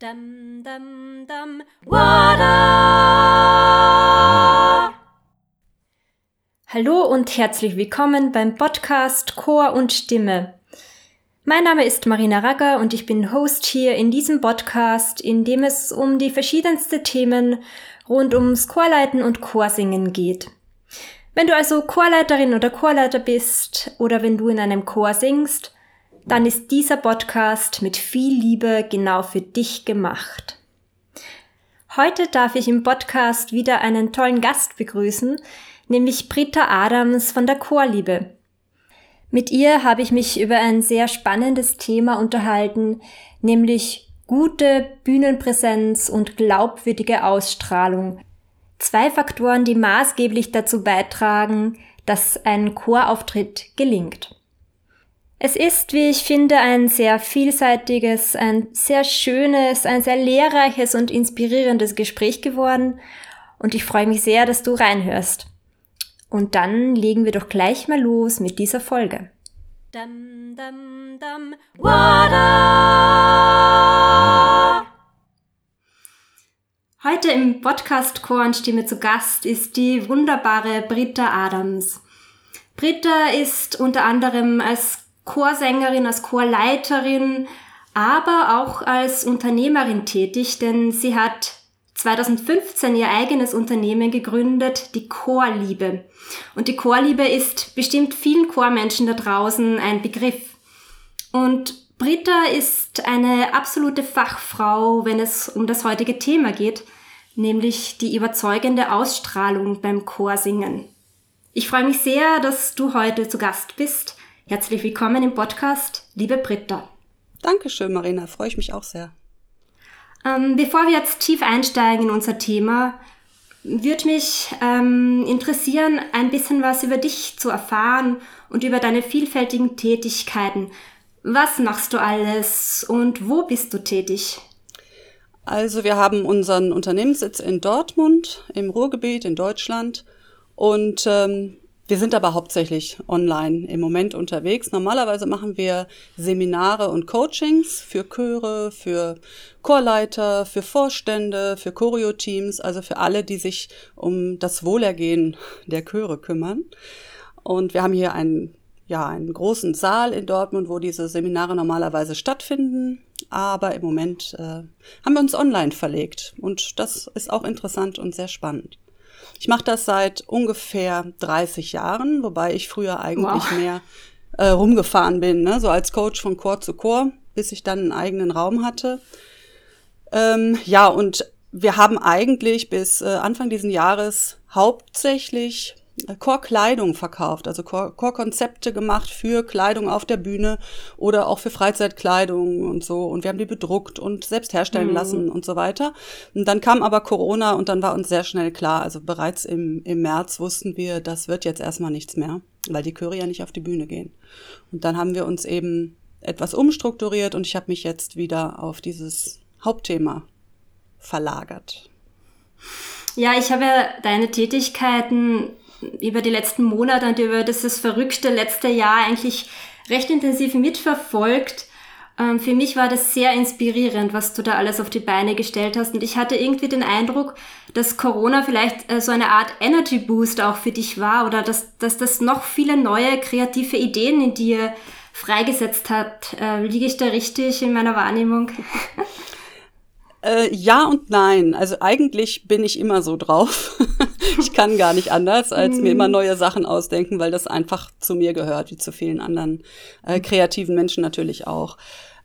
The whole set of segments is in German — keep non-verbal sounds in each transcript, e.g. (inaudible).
Dum, dum, dum, wada! Hallo und herzlich willkommen beim Podcast Chor und Stimme. Mein Name ist Marina Ragger und ich bin Host hier in diesem Podcast, in dem es um die verschiedensten Themen rund ums Chorleiten und Chorsingen geht. Wenn du also Chorleiterin oder Chorleiter bist oder wenn du in einem Chor singst, dann ist dieser Podcast mit viel Liebe genau für dich gemacht. Heute darf ich im Podcast wieder einen tollen Gast begrüßen, nämlich Britta Adams von der Chorliebe. Mit ihr habe ich mich über ein sehr spannendes Thema unterhalten, nämlich gute Bühnenpräsenz und glaubwürdige Ausstrahlung. Zwei Faktoren, die maßgeblich dazu beitragen, dass ein Chorauftritt gelingt. Es ist, wie ich finde, ein sehr vielseitiges, ein sehr schönes, ein sehr lehrreiches und inspirierendes Gespräch geworden und ich freue mich sehr, dass du reinhörst. Und dann legen wir doch gleich mal los mit dieser Folge. Dum, dum, dum, Heute im Podcast Chornstimme zu Gast ist die wunderbare Britta Adams. Britta ist unter anderem als Chorsängerin, als Chorleiterin, aber auch als Unternehmerin tätig, denn sie hat 2015 ihr eigenes Unternehmen gegründet, die Chorliebe. Und die Chorliebe ist bestimmt vielen Chormenschen da draußen ein Begriff. Und Britta ist eine absolute Fachfrau, wenn es um das heutige Thema geht, nämlich die überzeugende Ausstrahlung beim Chorsingen. Ich freue mich sehr, dass du heute zu Gast bist. Herzlich willkommen im Podcast, liebe Britta. Dankeschön, Marina. Freue ich mich auch sehr. Ähm, bevor wir jetzt tief einsteigen in unser Thema, würde mich ähm, interessieren, ein bisschen was über dich zu erfahren und über deine vielfältigen Tätigkeiten. Was machst du alles und wo bist du tätig? Also wir haben unseren Unternehmenssitz in Dortmund im Ruhrgebiet in Deutschland und ähm, wir sind aber hauptsächlich online im Moment unterwegs. Normalerweise machen wir Seminare und Coachings für Chöre, für Chorleiter, für Vorstände, für Choreo-Teams, also für alle, die sich um das Wohlergehen der Chöre kümmern. Und wir haben hier einen, ja, einen großen Saal in Dortmund, wo diese Seminare normalerweise stattfinden. Aber im Moment äh, haben wir uns online verlegt. Und das ist auch interessant und sehr spannend. Ich mache das seit ungefähr 30 Jahren, wobei ich früher eigentlich wow. mehr äh, rumgefahren bin, ne? so als Coach von Chor zu Chor, bis ich dann einen eigenen Raum hatte. Ähm, ja, und wir haben eigentlich bis äh, Anfang diesen Jahres hauptsächlich Chorkleidung verkauft, also Chorkonzepte gemacht für Kleidung auf der Bühne oder auch für Freizeitkleidung und so. Und wir haben die bedruckt und selbst herstellen mhm. lassen und so weiter. Und dann kam aber Corona und dann war uns sehr schnell klar, also bereits im, im März wussten wir, das wird jetzt erstmal nichts mehr, weil die Chöre ja nicht auf die Bühne gehen. Und dann haben wir uns eben etwas umstrukturiert und ich habe mich jetzt wieder auf dieses Hauptthema verlagert. Ja, ich habe ja deine Tätigkeiten über die letzten Monate und über dieses verrückte letzte Jahr eigentlich recht intensiv mitverfolgt. Ähm, für mich war das sehr inspirierend, was du da alles auf die Beine gestellt hast. Und ich hatte irgendwie den Eindruck, dass Corona vielleicht äh, so eine Art Energy Boost auch für dich war oder dass, dass das noch viele neue kreative Ideen in dir freigesetzt hat. Äh, liege ich da richtig in meiner Wahrnehmung? (laughs) Äh, ja und nein. Also eigentlich bin ich immer so drauf. (laughs) ich kann gar nicht anders, als mir immer mhm. neue Sachen ausdenken, weil das einfach zu mir gehört, wie zu vielen anderen äh, kreativen Menschen natürlich auch.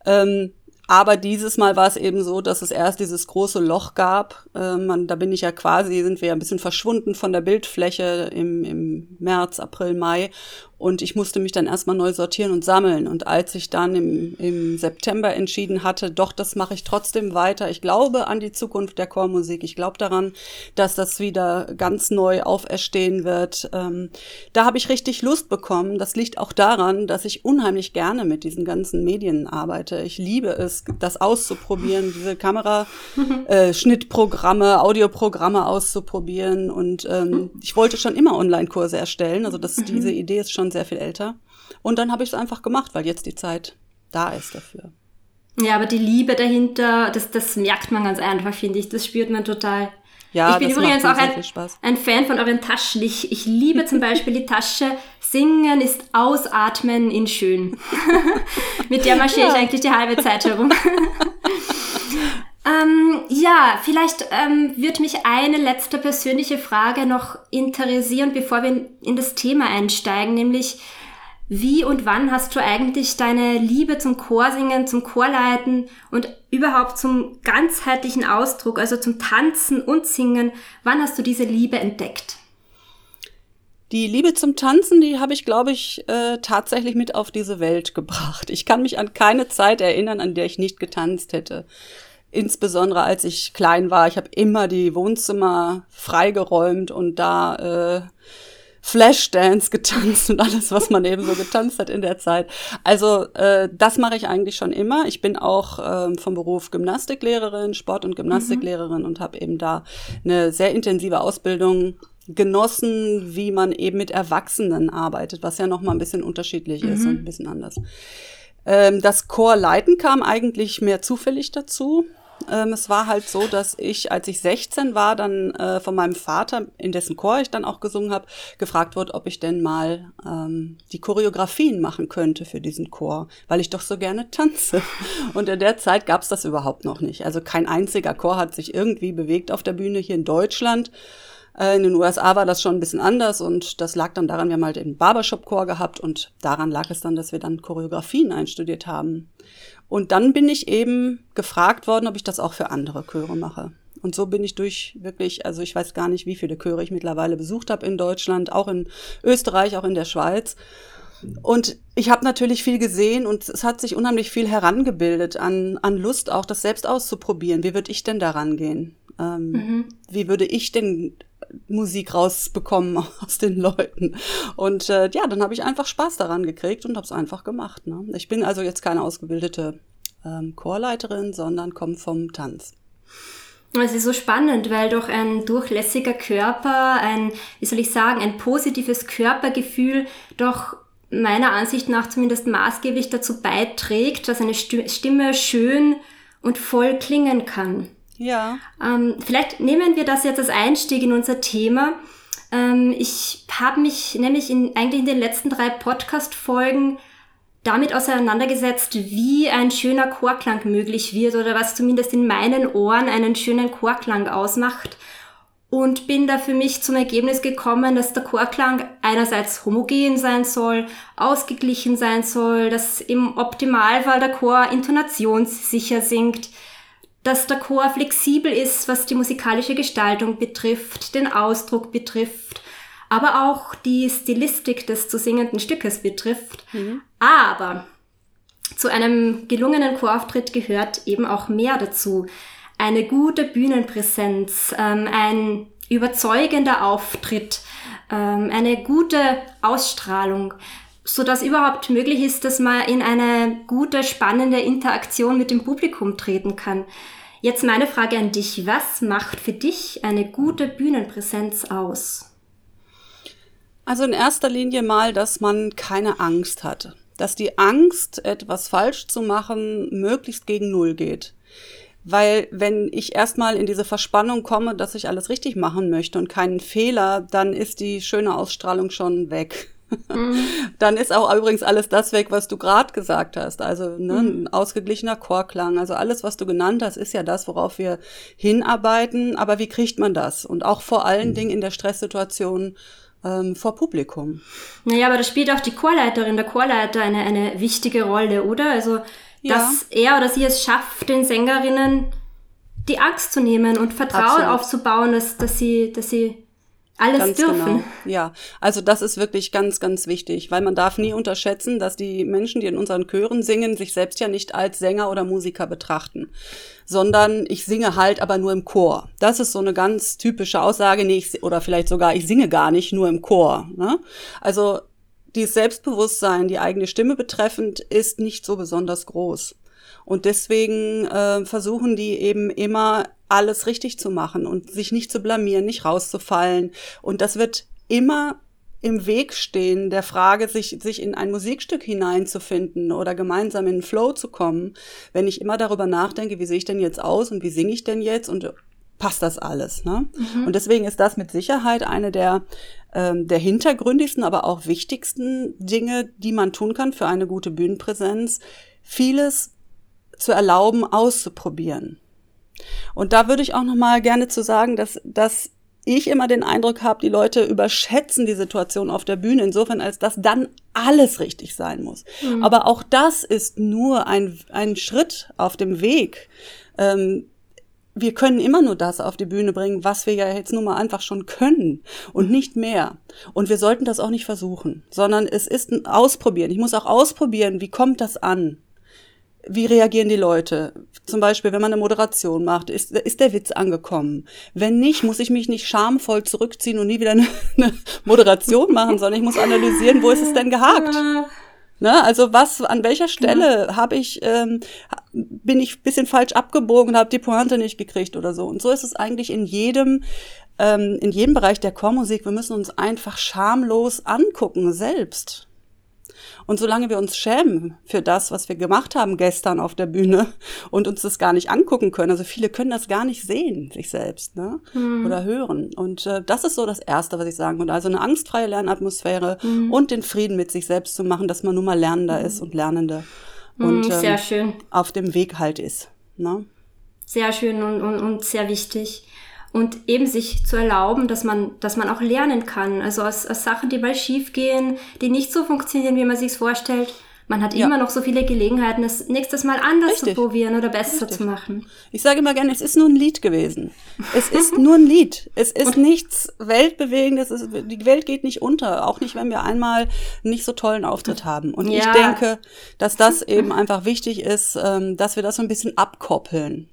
Ähm, aber dieses Mal war es eben so, dass es erst dieses große Loch gab. Äh, man, da bin ich ja quasi, sind wir ja ein bisschen verschwunden von der Bildfläche im, im März, April, Mai. Und ich musste mich dann erstmal neu sortieren und sammeln. Und als ich dann im, im September entschieden hatte, doch, das mache ich trotzdem weiter. Ich glaube an die Zukunft der Chormusik. Ich glaube daran, dass das wieder ganz neu auferstehen wird. Ähm, da habe ich richtig Lust bekommen. Das liegt auch daran, dass ich unheimlich gerne mit diesen ganzen Medien arbeite. Ich liebe es, das auszuprobieren, diese Kameraschnittprogramme, (laughs) äh, Audioprogramme auszuprobieren. Und ähm, ich wollte schon immer Online-Kurse erstellen. Also das, diese mhm. Idee ist schon schon sehr viel älter. Und dann habe ich es einfach gemacht, weil jetzt die Zeit da ist dafür. Ja, aber die Liebe dahinter, das, das merkt man ganz einfach, finde ich. Das spürt man total. Ja, ich bin übrigens auch ein, ein, Fan von euren Taschen. Ich, ich liebe zum Beispiel die Tasche Singen ist Ausatmen in schön. (laughs) Mit der marschiere ja. ich eigentlich die halbe Zeit herum. (laughs) ähm, ja, vielleicht ähm, würde mich eine letzte persönliche Frage noch interessieren, bevor wir in das Thema einsteigen, nämlich wie und wann hast du eigentlich deine Liebe zum Chorsingen, zum Chorleiten und überhaupt zum ganzheitlichen Ausdruck, also zum Tanzen und Singen, wann hast du diese Liebe entdeckt? Die Liebe zum Tanzen, die habe ich, glaube ich, äh, tatsächlich mit auf diese Welt gebracht. Ich kann mich an keine Zeit erinnern, an der ich nicht getanzt hätte. Insbesondere als ich klein war. Ich habe immer die Wohnzimmer freigeräumt und da äh, Flashdance (laughs) getanzt und alles, was man eben so getanzt hat in der Zeit. Also äh, das mache ich eigentlich schon immer. Ich bin auch ähm, vom Beruf Gymnastiklehrerin, Sport- und Gymnastiklehrerin mhm. und habe eben da eine sehr intensive Ausbildung genossen, wie man eben mit Erwachsenen arbeitet, was ja noch mal ein bisschen unterschiedlich mhm. ist und ein bisschen anders. Ähm, das Chorleiten kam eigentlich mehr zufällig dazu. Ähm, es war halt so, dass ich, als ich 16 war, dann äh, von meinem Vater, in dessen Chor ich dann auch gesungen habe, gefragt wurde, ob ich denn mal ähm, die Choreografien machen könnte für diesen Chor, weil ich doch so gerne tanze. (laughs) Und in der Zeit gab es das überhaupt noch nicht. Also kein einziger Chor hat sich irgendwie bewegt auf der Bühne hier in Deutschland. Äh, in den USA war das schon ein bisschen anders und das lag dann daran, wir haben halt den Barbershop-Chor gehabt und daran lag es dann, dass wir dann Choreografien einstudiert haben. Und dann bin ich eben gefragt worden, ob ich das auch für andere Chöre mache. Und so bin ich durch wirklich, also ich weiß gar nicht, wie viele Chöre ich mittlerweile besucht habe in Deutschland, auch in Österreich, auch in der Schweiz. Und ich habe natürlich viel gesehen und es hat sich unheimlich viel herangebildet an, an Lust, auch das selbst auszuprobieren. Wie würde ich denn daran gehen? Ähm, mhm. Wie würde ich denn Musik rausbekommen (laughs) aus den Leuten. Und äh, ja, dann habe ich einfach Spaß daran gekriegt und habe es einfach gemacht. Ne? Ich bin also jetzt keine ausgebildete ähm, Chorleiterin, sondern komme vom Tanz. Es ist so spannend, weil doch ein durchlässiger Körper, ein, wie soll ich sagen, ein positives Körpergefühl doch meiner Ansicht nach zumindest maßgeblich dazu beiträgt, dass eine Stimme schön und voll klingen kann. Ja. Ähm, vielleicht nehmen wir das jetzt als Einstieg in unser Thema. Ähm, ich habe mich nämlich in, eigentlich in den letzten drei Podcast-Folgen damit auseinandergesetzt, wie ein schöner Chorklang möglich wird oder was zumindest in meinen Ohren einen schönen Chorklang ausmacht. Und bin da für mich zum Ergebnis gekommen, dass der Chorklang einerseits homogen sein soll, ausgeglichen sein soll, dass im Optimalfall der Chor intonationssicher singt, dass der Chor flexibel ist, was die musikalische Gestaltung betrifft, den Ausdruck betrifft, aber auch die Stilistik des zu singenden Stückes betrifft. Mhm. Aber zu einem gelungenen Chorauftritt gehört eben auch mehr dazu. Eine gute Bühnenpräsenz, ähm, ein überzeugender Auftritt, ähm, eine gute Ausstrahlung, so dass überhaupt möglich ist, dass man in eine gute, spannende Interaktion mit dem Publikum treten kann. Jetzt meine Frage an dich. Was macht für dich eine gute Bühnenpräsenz aus? Also in erster Linie mal, dass man keine Angst hat. Dass die Angst, etwas falsch zu machen, möglichst gegen Null geht. Weil wenn ich erstmal in diese Verspannung komme, dass ich alles richtig machen möchte und keinen Fehler, dann ist die schöne Ausstrahlung schon weg. Mhm. Dann ist auch übrigens alles das weg, was du gerade gesagt hast. Also ne, mhm. ein ausgeglichener Chorklang. Also alles, was du genannt hast, ist ja das, worauf wir hinarbeiten. Aber wie kriegt man das? Und auch vor allen mhm. Dingen in der Stresssituation ähm, vor Publikum. Naja, aber da spielt auch die Chorleiterin, der Chorleiter eine, eine wichtige Rolle, oder? Also, dass ja. er oder sie es schafft, den Sängerinnen die Angst zu nehmen und Vertrauen Absolut. aufzubauen, dass, dass, sie, dass sie alles ganz dürfen. Genau. Ja, also das ist wirklich ganz, ganz wichtig, weil man darf nie unterschätzen, dass die Menschen, die in unseren Chören singen, sich selbst ja nicht als Sänger oder Musiker betrachten, sondern ich singe halt aber nur im Chor. Das ist so eine ganz typische Aussage, nee, ich, oder vielleicht sogar, ich singe gar nicht nur im Chor. Ne? Also dieses Selbstbewusstsein, die eigene Stimme betreffend, ist nicht so besonders groß. Und deswegen äh, versuchen die eben immer alles richtig zu machen und sich nicht zu blamieren, nicht rauszufallen. Und das wird immer im Weg stehen der Frage, sich, sich in ein Musikstück hineinzufinden oder gemeinsam in den Flow zu kommen, wenn ich immer darüber nachdenke, wie sehe ich denn jetzt aus und wie singe ich denn jetzt und passt das alles. Ne? Mhm. Und deswegen ist das mit Sicherheit eine der, ähm, der hintergründigsten, aber auch wichtigsten Dinge, die man tun kann für eine gute Bühnenpräsenz, vieles zu erlauben, auszuprobieren. Und da würde ich auch noch mal gerne zu sagen, dass, dass ich immer den Eindruck habe, die Leute überschätzen die Situation auf der Bühne insofern, als dass dann alles richtig sein muss. Mhm. Aber auch das ist nur ein, ein Schritt auf dem Weg. Ähm, wir können immer nur das auf die Bühne bringen, was wir ja jetzt nun mal einfach schon können und nicht mehr. Und wir sollten das auch nicht versuchen, sondern es ist ein Ausprobieren. Ich muss auch ausprobieren, wie kommt das an? Wie reagieren die Leute? Zum Beispiel, wenn man eine Moderation macht, ist, ist der Witz angekommen? Wenn nicht, muss ich mich nicht schamvoll zurückziehen und nie wieder eine, (laughs) eine Moderation machen, sondern ich muss analysieren, wo ist es denn gehakt? Ne? Also was, an welcher Stelle genau. habe ich, ähm, bin ich bisschen falsch abgebogen und habe die Pointe nicht gekriegt oder so. Und so ist es eigentlich in jedem, ähm, in jedem Bereich der Chormusik. Wir müssen uns einfach schamlos angucken selbst. Und solange wir uns schämen für das, was wir gemacht haben gestern auf der Bühne und uns das gar nicht angucken können, also viele können das gar nicht sehen, sich selbst, ne? Mhm. Oder hören. Und äh, das ist so das Erste, was ich sagen würde. Also eine angstfreie Lernatmosphäre mhm. und den Frieden mit sich selbst zu machen, dass man nun mal Lernender mhm. ist und Lernende. Hm, und ähm, auf dem Weg halt ist. Ne? Sehr schön und, und, und sehr wichtig und eben sich zu erlauben, dass man, dass man auch lernen kann. Also aus, aus Sachen, die mal schief gehen, die nicht so funktionieren, wie man sich vorstellt. Man hat ja. immer noch so viele Gelegenheiten, es nächstes Mal anders Richtig. zu probieren oder besser Richtig. zu machen. Ich sage immer gerne, es ist nur ein Lied gewesen. Es ist (laughs) nur ein Lied. Es ist nichts Weltbewegendes. Ist, die Welt geht nicht unter, auch nicht, wenn wir einmal nicht so tollen Auftritt haben. Und ja. ich denke, dass das eben einfach wichtig ist, ähm, dass wir das so ein bisschen abkoppeln.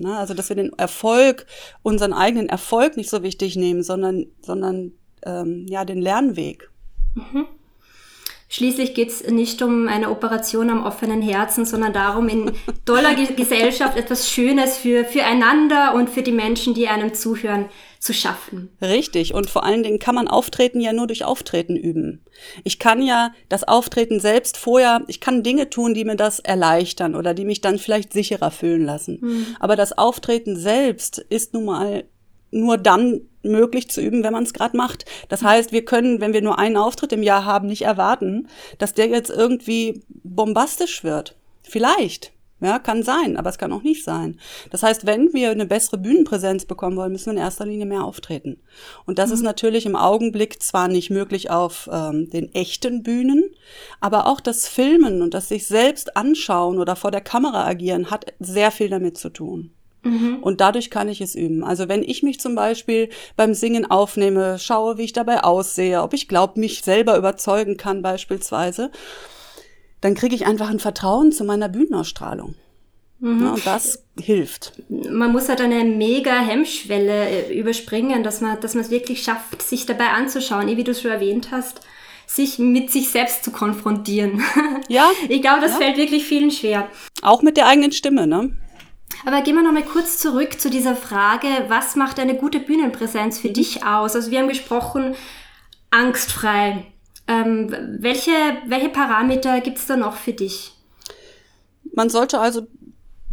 Ne? Also, dass wir den Erfolg, unseren eigenen Erfolg nicht so wichtig nehmen, sondern, sondern ähm, ja, den Lernweg. Mhm. Schließlich geht es nicht um eine Operation am offenen Herzen, sondern darum, in toller (laughs) Gesellschaft etwas Schönes für, füreinander und für die Menschen, die einem zuhören, zu schaffen. Richtig. Und vor allen Dingen kann man Auftreten ja nur durch Auftreten üben. Ich kann ja das Auftreten selbst vorher, ich kann Dinge tun, die mir das erleichtern oder die mich dann vielleicht sicherer fühlen lassen. Mhm. Aber das Auftreten selbst ist nun mal nur dann möglich zu üben, wenn man es gerade macht. Das heißt, wir können, wenn wir nur einen Auftritt im Jahr haben, nicht erwarten, dass der jetzt irgendwie bombastisch wird. Vielleicht. Ja, kann sein, aber es kann auch nicht sein. Das heißt, wenn wir eine bessere Bühnenpräsenz bekommen wollen, müssen wir in erster Linie mehr auftreten. Und das mhm. ist natürlich im Augenblick zwar nicht möglich auf ähm, den echten Bühnen, aber auch das Filmen und das sich selbst anschauen oder vor der Kamera agieren hat sehr viel damit zu tun. Mhm. Und dadurch kann ich es üben. Also wenn ich mich zum Beispiel beim Singen aufnehme, schaue, wie ich dabei aussehe, ob ich glaube, mich selber überzeugen kann beispielsweise, dann kriege ich einfach ein Vertrauen zu meiner Bühnenausstrahlung. Mhm. Ja, und das hilft. Man muss halt eine mega Hemmschwelle äh, überspringen, dass man, dass man es wirklich schafft, sich dabei anzuschauen, wie du es schon erwähnt hast, sich mit sich selbst zu konfrontieren. (laughs) Ja. Ich glaube, das ja. fällt wirklich vielen schwer. Auch mit der eigenen Stimme, ne? Aber gehen wir nochmal kurz zurück zu dieser Frage, was macht eine gute Bühnenpräsenz für mhm. dich aus? Also wir haben gesprochen, angstfrei. Ähm, welche, welche Parameter gibt es da noch für dich? Man sollte also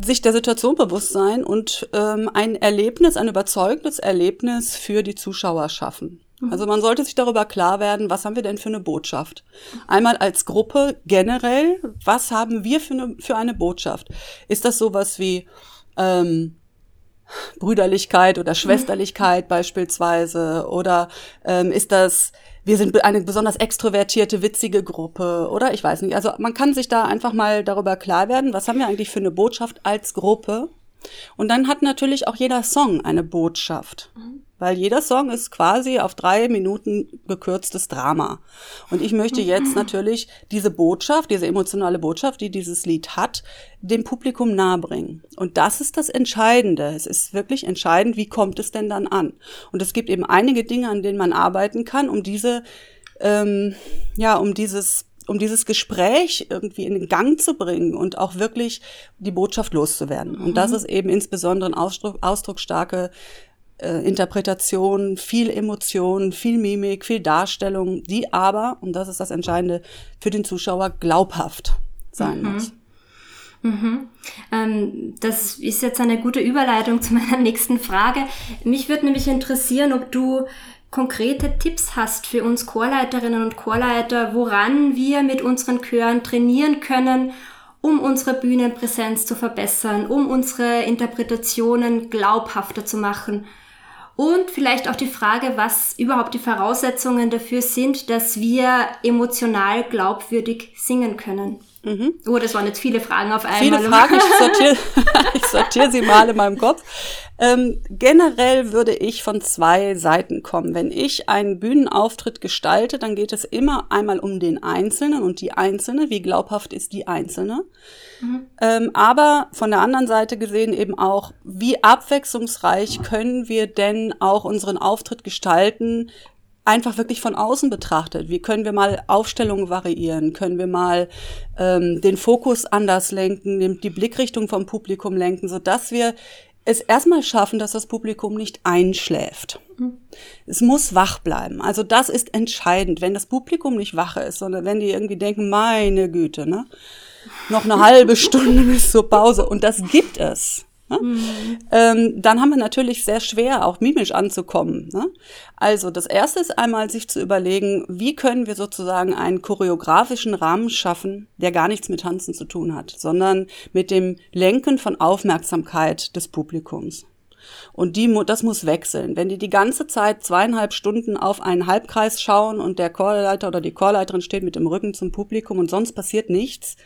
sich der Situation bewusst sein und ähm, ein Erlebnis, ein überzeugendes Erlebnis für die Zuschauer schaffen. Mhm. Also man sollte sich darüber klar werden, was haben wir denn für eine Botschaft? Einmal als Gruppe generell, was haben wir für eine, für eine Botschaft? Ist das sowas wie ähm, Brüderlichkeit oder Schwesterlichkeit beispielsweise? Oder ähm, ist das, wir sind eine besonders extrovertierte, witzige Gruppe? Oder ich weiß nicht. Also man kann sich da einfach mal darüber klar werden, was haben wir eigentlich für eine Botschaft als Gruppe? Und dann hat natürlich auch jeder Song eine Botschaft. Mhm weil jeder Song ist quasi auf drei Minuten gekürztes Drama. Und ich möchte jetzt (laughs) natürlich diese Botschaft, diese emotionale Botschaft, die dieses Lied hat, dem Publikum nahebringen. Und das ist das Entscheidende. Es ist wirklich entscheidend, wie kommt es denn dann an? Und es gibt eben einige Dinge, an denen man arbeiten kann, um diese, ähm, ja, um dieses um dieses Gespräch irgendwie in den Gang zu bringen und auch wirklich die Botschaft loszuwerden. Und das mhm. ist eben insbesondere ein Ausdruck, ausdrucksstarke äh, Interpretation, viel Emotion, viel Mimik, viel Darstellung, die aber, und das ist das Entscheidende, für den Zuschauer glaubhaft sein mhm. muss. Mhm. Ähm, das ist jetzt eine gute Überleitung zu meiner (laughs) nächsten Frage. Mich würde nämlich interessieren, ob du konkrete Tipps hast für uns Chorleiterinnen und Chorleiter, woran wir mit unseren Chören trainieren können, um unsere Bühnenpräsenz zu verbessern, um unsere Interpretationen glaubhafter zu machen. Und vielleicht auch die Frage, was überhaupt die Voraussetzungen dafür sind, dass wir emotional glaubwürdig singen können. Mhm. Oh, das waren jetzt viele Fragen auf einmal. Viele Fragen, ich sortiere, (laughs) ich sortiere sie mal in meinem Kopf. Ähm, generell würde ich von zwei Seiten kommen. Wenn ich einen Bühnenauftritt gestalte, dann geht es immer einmal um den Einzelnen und die Einzelne. Wie glaubhaft ist die Einzelne? Mhm. Ähm, aber von der anderen Seite gesehen eben auch, wie abwechslungsreich können wir denn auch unseren Auftritt gestalten, einfach wirklich von außen betrachtet. Wie können wir mal Aufstellungen variieren? Können wir mal ähm, den Fokus anders lenken, die Blickrichtung vom Publikum lenken, so dass wir es erstmal schaffen, dass das Publikum nicht einschläft. Mhm. Es muss wach bleiben. Also das ist entscheidend. Wenn das Publikum nicht wach ist, sondern wenn die irgendwie denken, meine Güte, ne? Noch eine halbe (laughs) Stunde bis zur Pause. Und das gibt es. Ne? Mhm. Ähm, dann haben wir natürlich sehr schwer, auch mimisch anzukommen. Ne? Also das Erste ist einmal, sich zu überlegen, wie können wir sozusagen einen choreografischen Rahmen schaffen, der gar nichts mit Tanzen zu tun hat, sondern mit dem Lenken von Aufmerksamkeit des Publikums. Und die, das muss wechseln. Wenn die die ganze Zeit zweieinhalb Stunden auf einen Halbkreis schauen und der Chorleiter oder die Chorleiterin steht mit dem Rücken zum Publikum und sonst passiert nichts,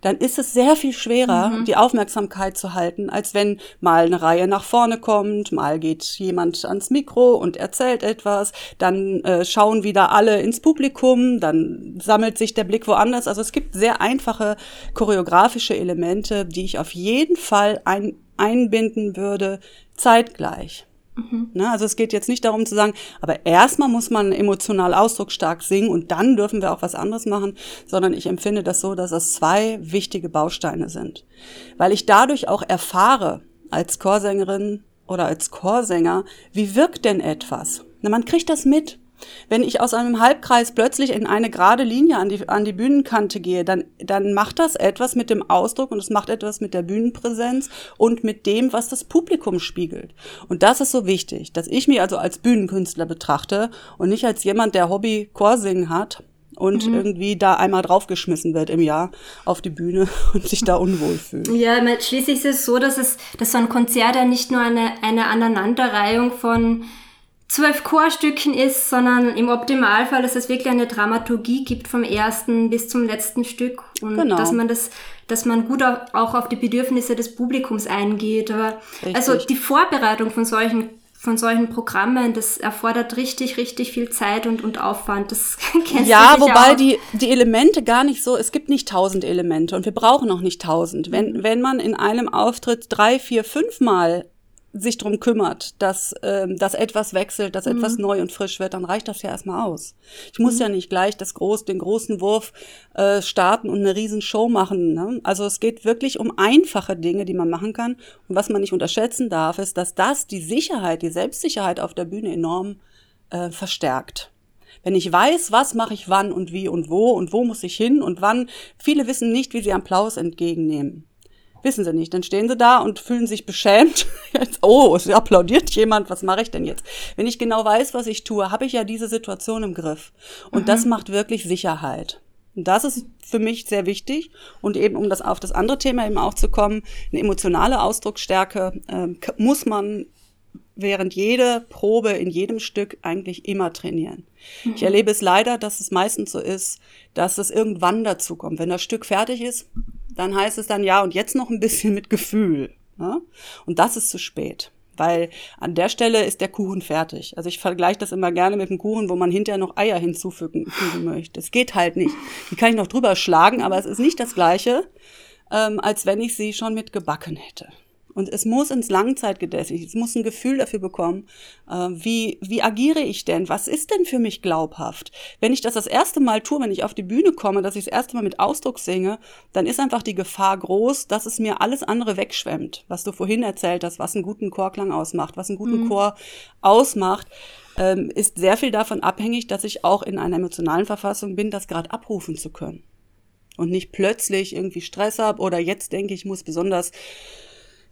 dann ist es sehr viel schwerer, mhm. die Aufmerksamkeit zu halten, als wenn mal eine Reihe nach vorne kommt, mal geht jemand ans Mikro und erzählt etwas, dann äh, schauen wieder alle ins Publikum, dann sammelt sich der Blick woanders. Also es gibt sehr einfache choreografische Elemente, die ich auf jeden Fall ein, einbinden würde, zeitgleich. Mhm. Ne, also es geht jetzt nicht darum zu sagen, aber erstmal muss man emotional ausdrucksstark singen und dann dürfen wir auch was anderes machen, sondern ich empfinde das so, dass es zwei wichtige Bausteine sind. Weil ich dadurch auch erfahre, als Chorsängerin oder als Chorsänger, wie wirkt denn etwas? Na, man kriegt das mit. Wenn ich aus einem Halbkreis plötzlich in eine gerade Linie an die, an die Bühnenkante gehe, dann, dann macht das etwas mit dem Ausdruck und es macht etwas mit der Bühnenpräsenz und mit dem, was das Publikum spiegelt. Und das ist so wichtig, dass ich mich also als Bühnenkünstler betrachte und nicht als jemand, der Hobby Chorsingen hat und mhm. irgendwie da einmal draufgeschmissen wird im Jahr auf die Bühne (laughs) und sich da unwohl fühlt. Ja, schließlich ist es so, dass es, dass so ein Konzert ja nicht nur eine, eine Aneinanderreihung von zwölf Chorstücken ist, sondern im Optimalfall, dass es wirklich eine Dramaturgie gibt vom ersten bis zum letzten Stück und genau. dass man das, dass man gut auch auf die Bedürfnisse des Publikums eingeht. Aber richtig. also die Vorbereitung von solchen von solchen Programmen, das erfordert richtig, richtig viel Zeit und, und Aufwand. Das (laughs) kennst ja, du wobei auch. die, die Elemente gar nicht so, es gibt nicht tausend Elemente und wir brauchen auch nicht tausend. Wenn, mhm. wenn man in einem Auftritt drei, vier, fünf Mal sich drum kümmert, dass, ähm, dass etwas wechselt, dass mhm. etwas neu und frisch wird, dann reicht das ja erstmal aus. Ich muss mhm. ja nicht gleich das groß, den großen Wurf äh, starten und eine riesen Show machen. Ne? Also es geht wirklich um einfache Dinge, die man machen kann. Und was man nicht unterschätzen darf, ist, dass das die Sicherheit, die Selbstsicherheit auf der Bühne enorm äh, verstärkt. Wenn ich weiß, was mache ich wann und wie und wo und wo muss ich hin und wann, viele wissen nicht, wie sie Applaus entgegennehmen. Wissen sie nicht. Dann stehen sie da und fühlen sich beschämt. (laughs) Jetzt, oh, es applaudiert jemand, was mache ich denn jetzt? Wenn ich genau weiß, was ich tue, habe ich ja diese Situation im Griff. Und mhm. das macht wirklich Sicherheit. Und das ist für mich sehr wichtig. Und eben, um das auf das andere Thema eben auch zu kommen, eine emotionale Ausdrucksstärke äh, muss man während jeder Probe in jedem Stück eigentlich immer trainieren. Mhm. Ich erlebe es leider, dass es meistens so ist, dass es irgendwann dazu kommt. Wenn das Stück fertig ist, dann heißt es dann ja und jetzt noch ein bisschen mit Gefühl. Ne? Und das ist zu spät. Weil an der Stelle ist der Kuchen fertig. Also ich vergleiche das immer gerne mit dem Kuchen, wo man hinterher noch Eier hinzufügen möchte. Es geht halt nicht. Die kann ich noch drüber schlagen, aber es ist nicht das Gleiche, ähm, als wenn ich sie schon mit gebacken hätte. Und es muss ins Langzeitgedächtnis, es muss ein Gefühl dafür bekommen, äh, wie, wie agiere ich denn? Was ist denn für mich glaubhaft? Wenn ich das das erste Mal tue, wenn ich auf die Bühne komme, dass ich das erste Mal mit Ausdruck singe, dann ist einfach die Gefahr groß, dass es mir alles andere wegschwemmt, was du vorhin erzählt hast, was einen guten Chorklang ausmacht, was einen guten mhm. Chor ausmacht ähm, ist sehr viel davon abhängig, dass ich auch in einer emotionalen Verfassung bin, das gerade abrufen zu können. Und nicht plötzlich irgendwie Stress habe oder jetzt denke ich, muss besonders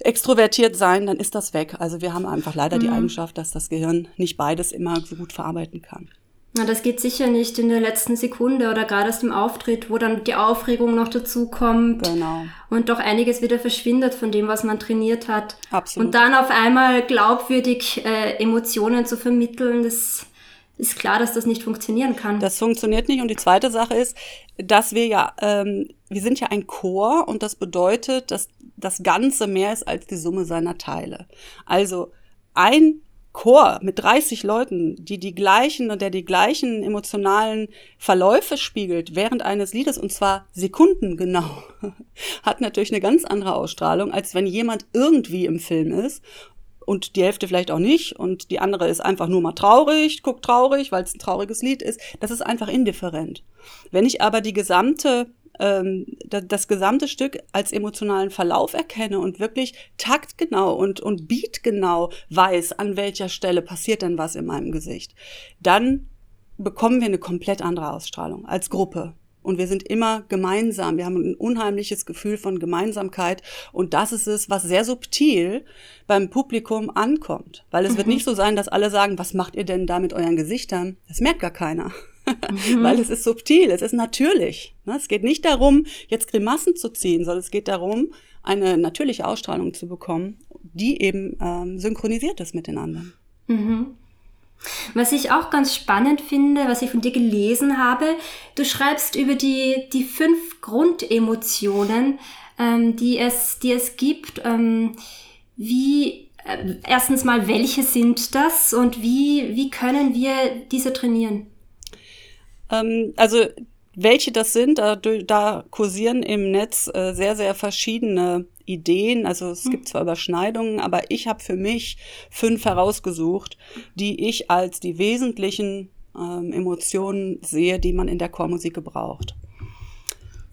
extrovertiert sein, dann ist das weg. Also wir haben einfach leider mhm. die Eigenschaft, dass das Gehirn nicht beides immer so gut verarbeiten kann. Na, das geht sicher nicht in der letzten Sekunde oder gerade aus dem Auftritt, wo dann die Aufregung noch dazu kommt genau. und doch einiges wieder verschwindet von dem, was man trainiert hat. Absolut. Und dann auf einmal glaubwürdig äh, Emotionen zu vermitteln, das ist klar, dass das nicht funktionieren kann. Das funktioniert nicht. Und die zweite Sache ist, dass wir ja, ähm, wir sind ja ein Chor und das bedeutet, dass das Ganze mehr ist als die Summe seiner Teile. Also ein Chor mit 30 Leuten, die die gleichen und der die gleichen emotionalen Verläufe spiegelt während eines Liedes und zwar sekundengenau, (laughs) hat natürlich eine ganz andere Ausstrahlung, als wenn jemand irgendwie im Film ist und die Hälfte vielleicht auch nicht und die andere ist einfach nur mal traurig, guckt traurig, weil es ein trauriges Lied ist. Das ist einfach indifferent. Wenn ich aber die gesamte ähm, das gesamte Stück als emotionalen Verlauf erkenne und wirklich taktgenau und, und beatgenau weiß, an welcher Stelle passiert denn was in meinem Gesicht, dann bekommen wir eine komplett andere Ausstrahlung als Gruppe und wir sind immer gemeinsam. Wir haben ein unheimliches Gefühl von Gemeinsamkeit und das ist es, was sehr subtil beim Publikum ankommt. Weil es mhm. wird nicht so sein, dass alle sagen, was macht ihr denn da mit euren Gesichtern? Das merkt gar keiner. Mhm. Weil es ist subtil, es ist natürlich. Ne? Es geht nicht darum, jetzt Grimassen zu ziehen, sondern es geht darum, eine natürliche Ausstrahlung zu bekommen, die eben ähm, synchronisiert ist mit den anderen. Mhm. Was ich auch ganz spannend finde, was ich von dir gelesen habe, du schreibst über die, die fünf Grundemotionen, ähm, die, es, die es gibt. Ähm, wie, äh, erstens mal, welche sind das und wie, wie können wir diese trainieren? Ähm, also welche das sind, da, da kursieren im Netz äh, sehr, sehr verschiedene Ideen. Also es hm. gibt zwar Überschneidungen, aber ich habe für mich fünf herausgesucht, die ich als die wesentlichen ähm, Emotionen sehe, die man in der Chormusik gebraucht.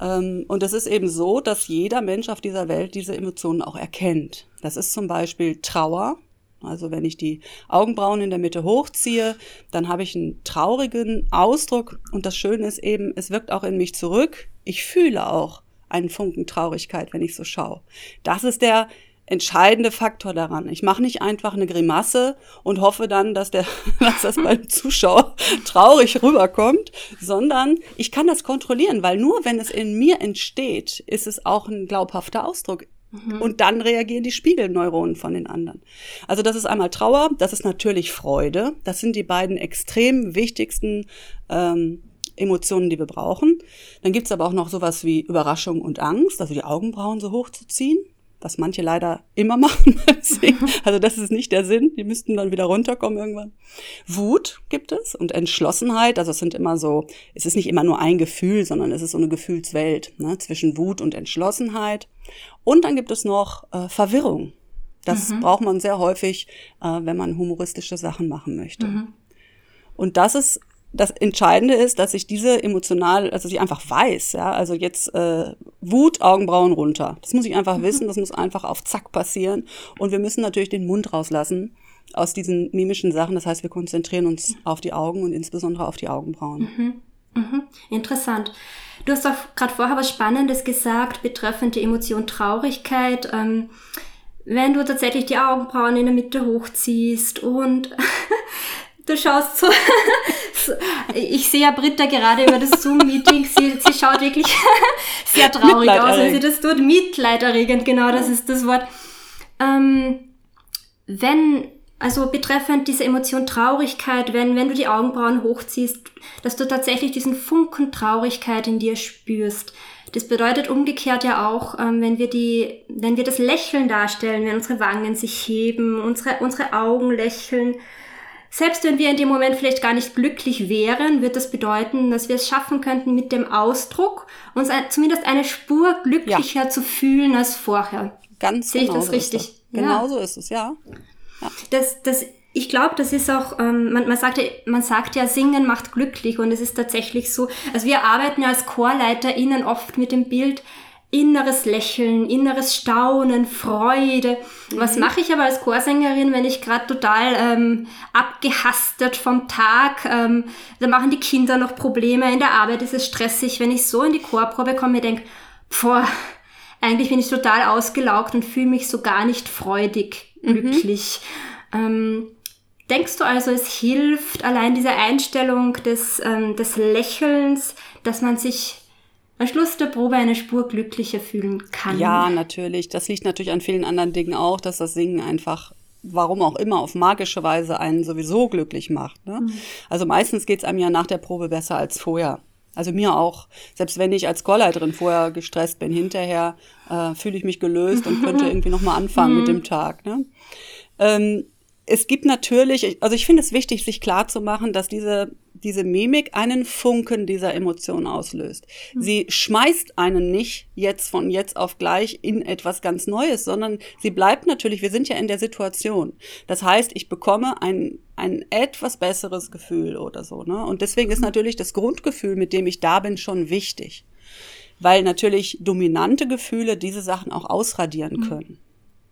Ähm, und es ist eben so, dass jeder Mensch auf dieser Welt diese Emotionen auch erkennt. Das ist zum Beispiel Trauer. Also wenn ich die Augenbrauen in der Mitte hochziehe, dann habe ich einen traurigen Ausdruck und das Schöne ist eben, es wirkt auch in mich zurück. Ich fühle auch einen Funken Traurigkeit, wenn ich so schaue. Das ist der entscheidende Faktor daran. Ich mache nicht einfach eine Grimasse und hoffe dann, dass, der, (laughs) dass das beim Zuschauer traurig rüberkommt, sondern ich kann das kontrollieren, weil nur wenn es in mir entsteht, ist es auch ein glaubhafter Ausdruck. Mhm. Und dann reagieren die Spiegelneuronen von den anderen. Also das ist einmal Trauer, das ist natürlich Freude. Das sind die beiden extrem wichtigsten ähm, Emotionen, die wir brauchen. Dann gibt's aber auch noch sowas wie Überraschung und Angst, also die Augenbrauen so hoch zu ziehen, was manche leider immer (laughs) machen. also das ist nicht der Sinn, die müssten dann wieder runterkommen irgendwann. Wut gibt es und Entschlossenheit, also es sind immer so, es ist nicht immer nur ein Gefühl, sondern es ist so eine Gefühlswelt ne, zwischen Wut und Entschlossenheit. Und dann gibt es noch äh, Verwirrung. Das mhm. braucht man sehr häufig, äh, wenn man humoristische Sachen machen möchte. Mhm. Und das ist das Entscheidende ist, dass ich diese emotional, also ich einfach weiß, ja, also jetzt äh, Wut, Augenbrauen runter. Das muss ich einfach mhm. wissen, das muss einfach auf Zack passieren. Und wir müssen natürlich den Mund rauslassen aus diesen mimischen Sachen. Das heißt, wir konzentrieren uns auf die Augen und insbesondere auf die Augenbrauen. Mhm. Mhm. Interessant. Du hast auch gerade vorher was Spannendes gesagt betreffend die Emotion Traurigkeit. Ähm, wenn du tatsächlich die Augenbrauen in der Mitte hochziehst und (laughs) du schaust so, ich sehe ja Britta gerade über das Zoom-Meeting, sie, sie schaut wirklich (laughs) sehr traurig aus, wenn sie das tut. Mitleiderregend, genau, das ist das Wort. Ähm, wenn, also betreffend diese Emotion Traurigkeit, wenn, wenn du die Augenbrauen hochziehst, dass du tatsächlich diesen Funken Traurigkeit in dir spürst. Das bedeutet umgekehrt ja auch, ähm, wenn wir die, wenn wir das Lächeln darstellen, wenn unsere Wangen sich heben, unsere, unsere Augen lächeln, selbst wenn wir in dem Moment vielleicht gar nicht glücklich wären, wird das bedeuten, dass wir es schaffen könnten, mit dem Ausdruck uns zumindest eine Spur glücklicher ja. zu fühlen als vorher. Ganz Sehe genau ich das so richtig? Ist das. Genau so ist es, ja. ja. Das, das, ich glaube, das ist auch, ähm, man, man, sagt ja, man sagt ja, Singen macht glücklich und es ist tatsächlich so. Also wir arbeiten ja als ChorleiterInnen oft mit dem Bild, inneres Lächeln, inneres Staunen, Freude. Mhm. Was mache ich aber als Chorsängerin, wenn ich gerade total ähm, abgehastet vom Tag, ähm, da machen die Kinder noch Probleme, in der Arbeit ist es stressig. Wenn ich so in die Chorprobe komme, denke, boah, eigentlich bin ich total ausgelaugt und fühle mich so gar nicht freudig, mhm. glücklich. Mhm. Ähm, denkst du also, es hilft allein diese Einstellung des, ähm, des Lächelns, dass man sich am Schluss der Probe eine Spur glücklicher fühlen kann. Ja, natürlich. Das liegt natürlich an vielen anderen Dingen auch, dass das Singen einfach warum auch immer, auf magische Weise einen sowieso glücklich macht. Ne? Mhm. Also meistens geht's einem ja nach der Probe besser als vorher. Also mir auch. Selbst wenn ich als Chorleiterin vorher gestresst bin, hinterher äh, fühle ich mich gelöst und könnte (laughs) irgendwie nochmal anfangen mhm. mit dem Tag. Ne? Ähm, es gibt natürlich, also ich finde es wichtig, sich klar zu machen, dass diese, diese Mimik einen Funken dieser Emotion auslöst. Mhm. Sie schmeißt einen nicht jetzt von jetzt auf gleich in etwas ganz Neues, sondern sie bleibt natürlich, wir sind ja in der Situation. Das heißt, ich bekomme ein, ein etwas besseres Gefühl oder so, ne? Und deswegen ist natürlich das Grundgefühl, mit dem ich da bin, schon wichtig. Weil natürlich dominante Gefühle diese Sachen auch ausradieren mhm. können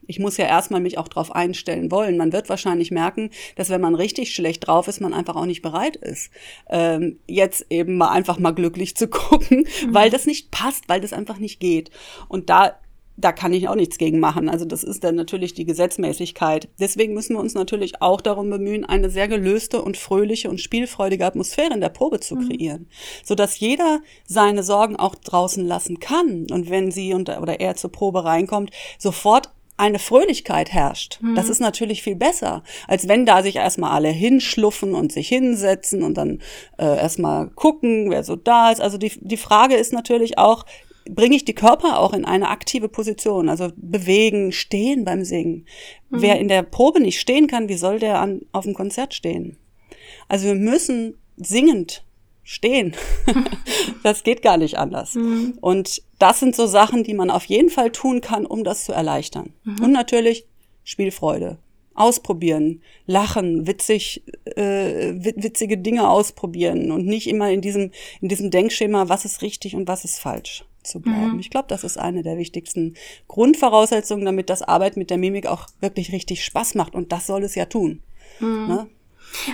ich muss ja erstmal mich auch drauf einstellen wollen. Man wird wahrscheinlich merken, dass wenn man richtig schlecht drauf ist, man einfach auch nicht bereit ist, ähm, jetzt eben mal einfach mal glücklich zu (laughs) gucken, mhm. weil das nicht passt, weil das einfach nicht geht. Und da da kann ich auch nichts gegen machen. Also das ist dann natürlich die Gesetzmäßigkeit. Deswegen müssen wir uns natürlich auch darum bemühen, eine sehr gelöste und fröhliche und spielfreudige Atmosphäre in der Probe zu mhm. kreieren, mhm. so dass jeder seine Sorgen auch draußen lassen kann und wenn sie und, oder er zur Probe reinkommt, sofort eine Fröhlichkeit herrscht. Mhm. Das ist natürlich viel besser, als wenn da sich erstmal alle hinschluffen und sich hinsetzen und dann äh, erstmal gucken, wer so da ist. Also die, die Frage ist natürlich auch, bringe ich die Körper auch in eine aktive Position, also bewegen, stehen beim Singen. Mhm. Wer in der Probe nicht stehen kann, wie soll der an, auf dem Konzert stehen? Also wir müssen singend stehen. (laughs) das geht gar nicht anders. Mhm. Und das sind so Sachen, die man auf jeden Fall tun kann, um das zu erleichtern. Mhm. Und natürlich Spielfreude. Ausprobieren, lachen, witzig, äh, witzige Dinge ausprobieren und nicht immer in diesem, in diesem Denkschema, was ist richtig und was ist falsch zu bleiben. Mhm. Ich glaube, das ist eine der wichtigsten Grundvoraussetzungen, damit das Arbeit mit der Mimik auch wirklich richtig Spaß macht. Und das soll es ja tun. Mhm. Ne?